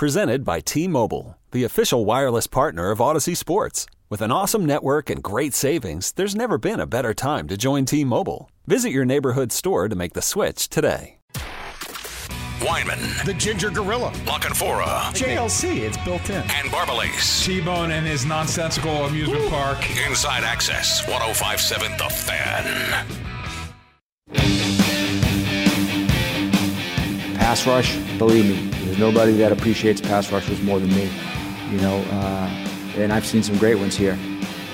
Presented by T Mobile, the official wireless partner of Audacy Sports. With an awesome network and great savings, there's never been a better time to join T Mobile. Visit your neighborhood store to make the switch today. Wyman, The Ginger Gorilla. La Canfora, JLC, it's built in. and Barbalace. T-Bone and his nonsensical amusement park. Inside Access, 1057 The Fan. Pass rush, believe me, there's nobody that appreciates pass rushers more than me. You know, uh, and I've seen some great ones here.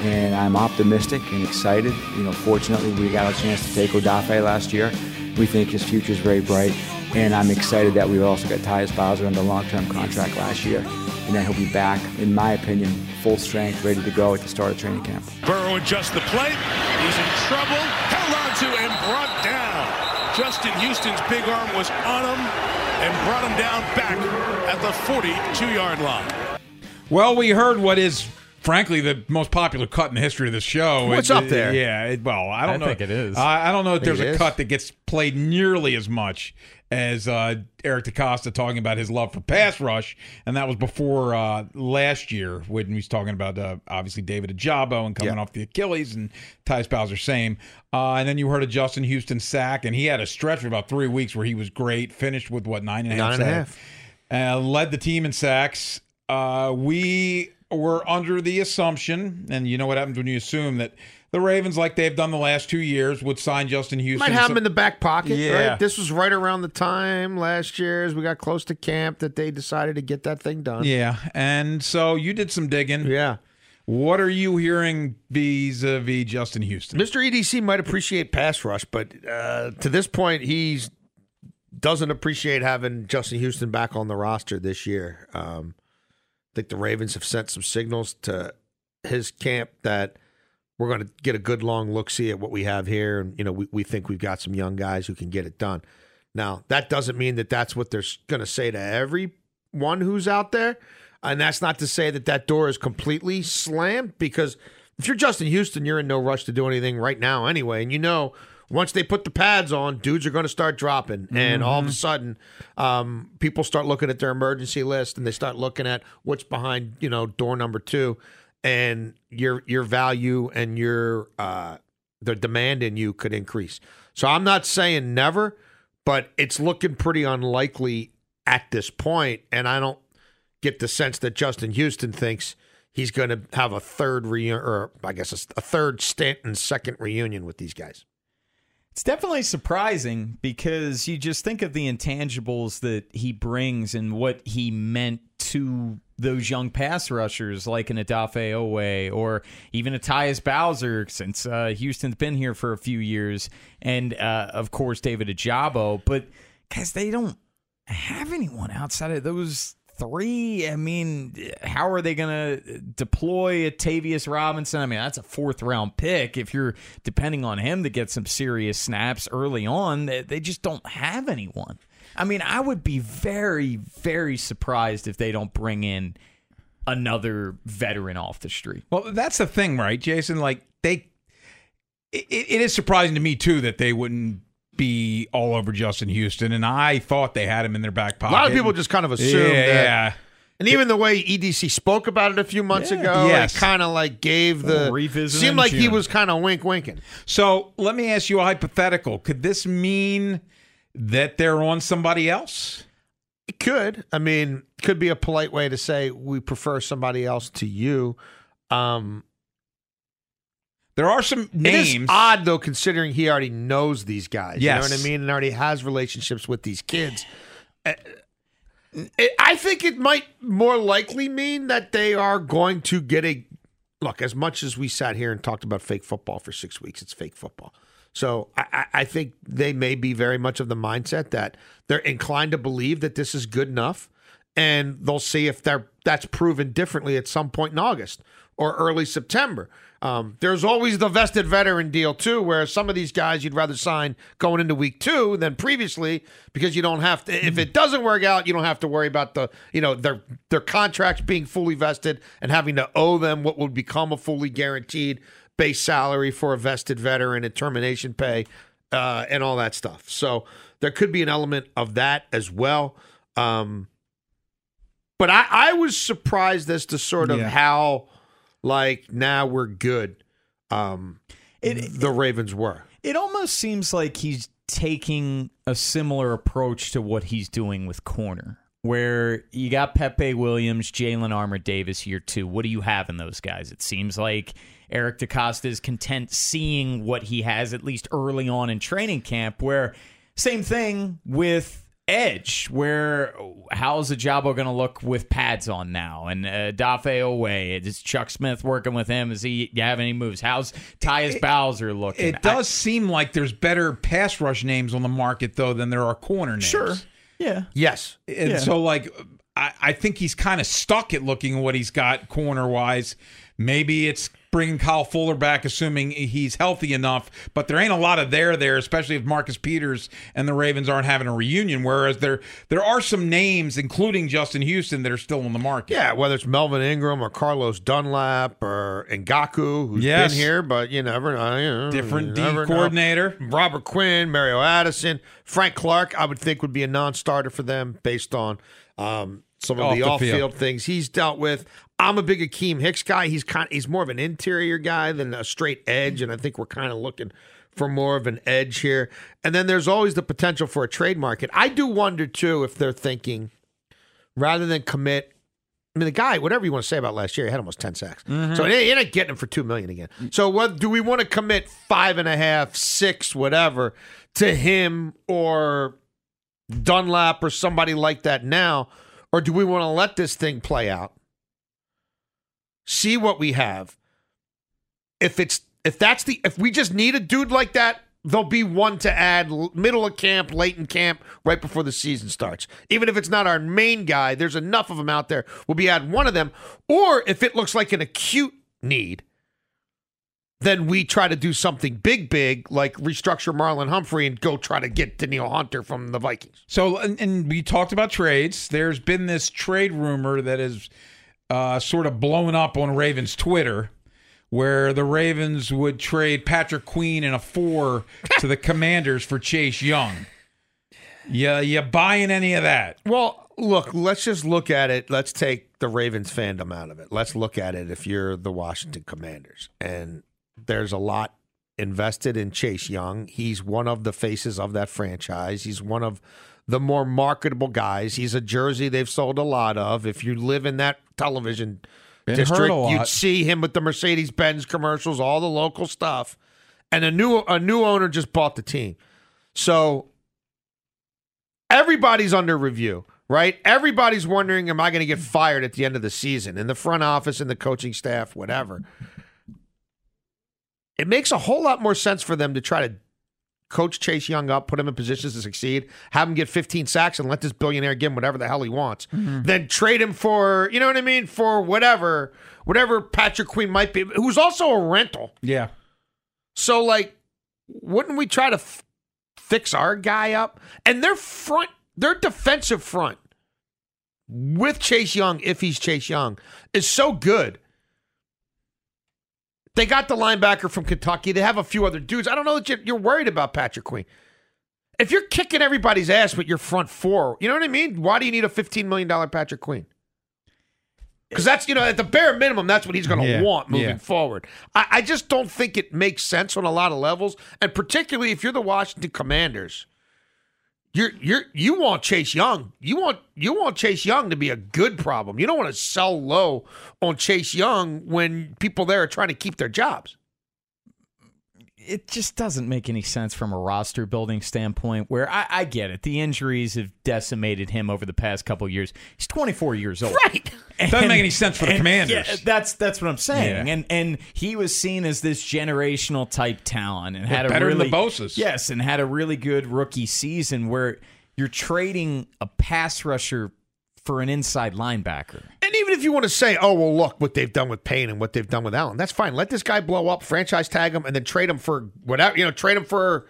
And I'm optimistic and excited. You know, fortunately, we got a chance to take Odafe last year. We think his future is very bright. And I'm excited that we also got Tyus Bowser under long-term contract last year. And then he'll be back, in my opinion, full strength, ready to go at the start of training camp. Burrow adjusts the plate. He's in trouble. Held on to and brought down. Justin Houston's big arm was on him and brought him down back at the 42-yard line. Well, we heard what is frankly the most popular cut in the history of the show. What's It- up there? Yeah, it, well, I don't I know. think it is. I, I don't know if there's a it is? cut that gets played nearly as much as uh, Eric DeCosta talking about his love for pass rush, and that was before uh, last year when he was talking about uh, obviously David Ojabo and coming Yeah. off the Achilles and Tyus Bowser same. Uh, and then you heard of Justin Houston sack, and he had a stretch for about three weeks where he was great. Finished with what nine and a half Nine and sacks. Uh, led the team in sacks. Uh, we were under the assumption, and you know what happens when you assume that the Ravens, like they've done the last two years, would sign Justin Houston. Might have So- him in the back pocket, Yeah. right? This was right around the time last year as we got close to camp that they decided to get that thing done. yeah, and so you did some digging. Yeah. What are you hearing vis-a-vis Justin Houston? Mr. EDC might appreciate pass rush, but uh, to this point, he's doesn't appreciate having Justin Houston back on the roster this year. Um, think the Ravens have sent some signals to his camp that we're going to get a good long look see at what we have here, and you know we, we think we've got some young guys who can get it done. Now that doesn't mean that that's what they're going to say to everyone who's out there, and that's not to say that that door is completely slammed because if you're Justin Houston, you're in no rush to do anything right now anyway, and you know once they put the pads on, dudes are going to start dropping, and all of a sudden, um, people start looking at their emergency list and they start looking at what's behind you know door number two, and your your value and your uh, the demand in you could increase. So I'm not saying never, but it's looking pretty unlikely at this point, and I don't get the sense that Justin Houston thinks he's going to have a third reunion, or I guess a, a third stint and second reunion with these guys. It's definitely surprising because you just think of the intangibles that he brings and what he meant to those young pass rushers like an Odafe Oweh or even a Tyus Bowser since uh, Houston's been here for a few years and uh, of course David Ojabo. But guys they don't have anyone outside of those three. I mean, how are they going to deploy Tavius Robinson? I mean, that's a fourth round pick. If you're depending on him to get some serious snaps early on, they, they just don't have anyone. I mean, I would be very, very surprised if they don't bring in another veteran off the street. Well, that's the thing, right, Jason? Like they, it, it is surprising to me too that they wouldn't be all over Justin Houston, and I thought they had him in their back pocket. A lot of people just kind of assume yeah, that. yeah. And even the way EDC spoke about it a few months Yeah. ago, Yes. it kind of like gave the revisit seemed in like he was kind of wink winking. So let me ask you a hypothetical. Could this mean that they're on somebody else? It could. I mean, could be a polite way to say we prefer somebody else to you. Um, There are some names. is odd though, considering he already knows these guys. You know what I mean, and already has relationships with these kids. Uh, I think it might more likely mean that they are going to get a look. As much as we sat here and talked about fake football for six weeks, it's fake football. So I, I I think they may be very much of the mindset that they're inclined to believe that this is good enough, and they'll see if they're that's proven differently at some point in August or early September. Um, there's always the vested veteran deal too, where some of these guys you'd rather sign going into week two than previously because you don't have to. If it doesn't work out, you don't have to worry about the you know their their contracts being fully vested and having to owe them what would become a fully guaranteed base salary for a vested veteran and termination pay uh, and all that stuff. So there could be an element of that as well. Um, But I, I was surprised as to sort of Yeah. how, like, now we're good. Um, It- the Ravens were. It almost seems like he's taking a similar approach to what he's doing with corner, where you got Pepe Williams, Jalyn Armour Davis here too. What do you have in those guys? It seems like Eric DeCosta is content seeing what he has at least early on in training camp. Where same thing with edge, where how's the Ojabo going to look with pads on now? And uh, Dafe Oweh. Is Chuck Smith working with him? Is he have any moves? How's Tyus Bowser looking? It does seem like there's better pass rush names on the market though than there are corner names. Sure. Yeah. Yes. And Yeah. so, like, I, I think he's kind of stuck at looking what he's got corner wise. Maybe it's bringing Kyle Fuller back, assuming he's healthy enough. But there ain't a lot of there there, especially if Marcus Peters and the Ravens aren't having a reunion. Whereas there there are some names, including Justin Houston, that are still on the market. Yeah, whether it's Melvin Ingram or Carlos Dunlap or Ngakoue, who's Yes. been here, but you never know. You know, Different you D never know. coordinator. Robert Quinn, Mario Addison, Frank Clark, I would think would be a non-starter for them based on um, some of Off the the off-field field. things he's dealt with. I'm a big Akiem Hicks guy. He's kind he's more of an interior guy than a straight edge, and I think we're kind of looking for more of an edge here. And then there's always the potential for a trade market. I do wonder too if they're thinking rather than commit. I mean, the guy, whatever you want to say about last year, he had almost ten sacks. Mm-hmm. So you're not getting him for two million again. Mm. So what do we want to commit five and a half, six, whatever, to him or Dunlap or somebody like that now, or do we want to let this thing play out? See what we have. If it's if that's the if we just need a dude like that, there'll be one to add middle of camp, late in camp, right before the season starts. Even if it's not our main guy, there's enough of them out there. We'll be add one of them. Or if it looks like an acute need, then we try to do something big, big, like restructure Marlon Humphrey and go try to get Danielle Hunter from the Vikings. So, and, and we talked about trades. There's been this trade rumor that is uh, sort of blown up on Ravens Twitter, where the Ravens would trade Patrick Queen and a four to the Commanders for Chase Young. Yeah, you buying any of that? Well, look, let's just look at it. Let's take the Ravens fandom out of it. Let's look at it if you're the Washington Commanders. And there's a lot invested in Chase Young. He's one of the faces of that franchise. He's one of the more marketable guys. He's a jersey they've sold a lot of. If you live in that television Been district, you'd see him with the Mercedes Benz commercials, all the local stuff. And a new a new owner just bought the team. So everybody's under review, right? Everybody's wondering, am I going to get fired at the end of the season in the front office, in the coaching staff, whatever. It makes a whole lot more sense for them to try to coach Chase Young up, put him in positions to succeed, have him get 15 sacks, and let this billionaire give him whatever the hell he wants. Mm-hmm. Then trade him for, you know what I mean, for whatever, whatever Patrick Queen might be, who's also a rental. Yeah. So, like, wouldn't we try to f- fix our guy up? And their front, their defensive front with Chase Young, if he's Chase Young, is so good. They got the linebacker from Kentucky. They have a few other dudes. I don't know that you're, you're worried about Patrick Queen. If you're kicking everybody's ass with your front four, you know what I mean? Why do you need a $15 million Patrick Queen? Because that's, you know, at the bare minimum, that's what he's going to Yeah, want moving yeah. forward. I, I just don't think it makes sense on a lot of levels. And particularly if you're the Washington Commanders, you're you're you want Chase Young. You want you want Chase Young to be a good problem. You don't want to sell low on Chase Young when people there are trying to keep their jobs. It just doesn't make any sense from a roster building standpoint. Where I, I get it, the injuries have decimated him over the past couple years. He's 24 years old, Right. Doesn't make any sense for the and- Commanders. Yeah, that's that's what I'm saying. Yeah. And and he was seen as this generational type talent and had a better than the Bosas. yes, and had a really good rookie season where you're trading a pass rusher for an inside linebacker. If you want to say, oh, well, look what they've done with Payne and what they've done with Allen, that's fine. Let this guy blow up, franchise tag him, and then trade him for whatever, you know, trade him for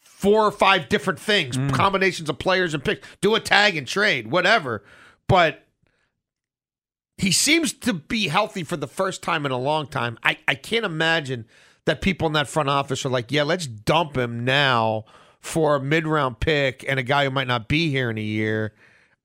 four or five different things, mm. combinations of players and picks. Do a tag and trade, whatever. But he seems to be healthy for the first time in a long time. I, I can't imagine that people in that front office are like, yeah, let's dump him now for a mid round pick and a guy who might not be here in a year.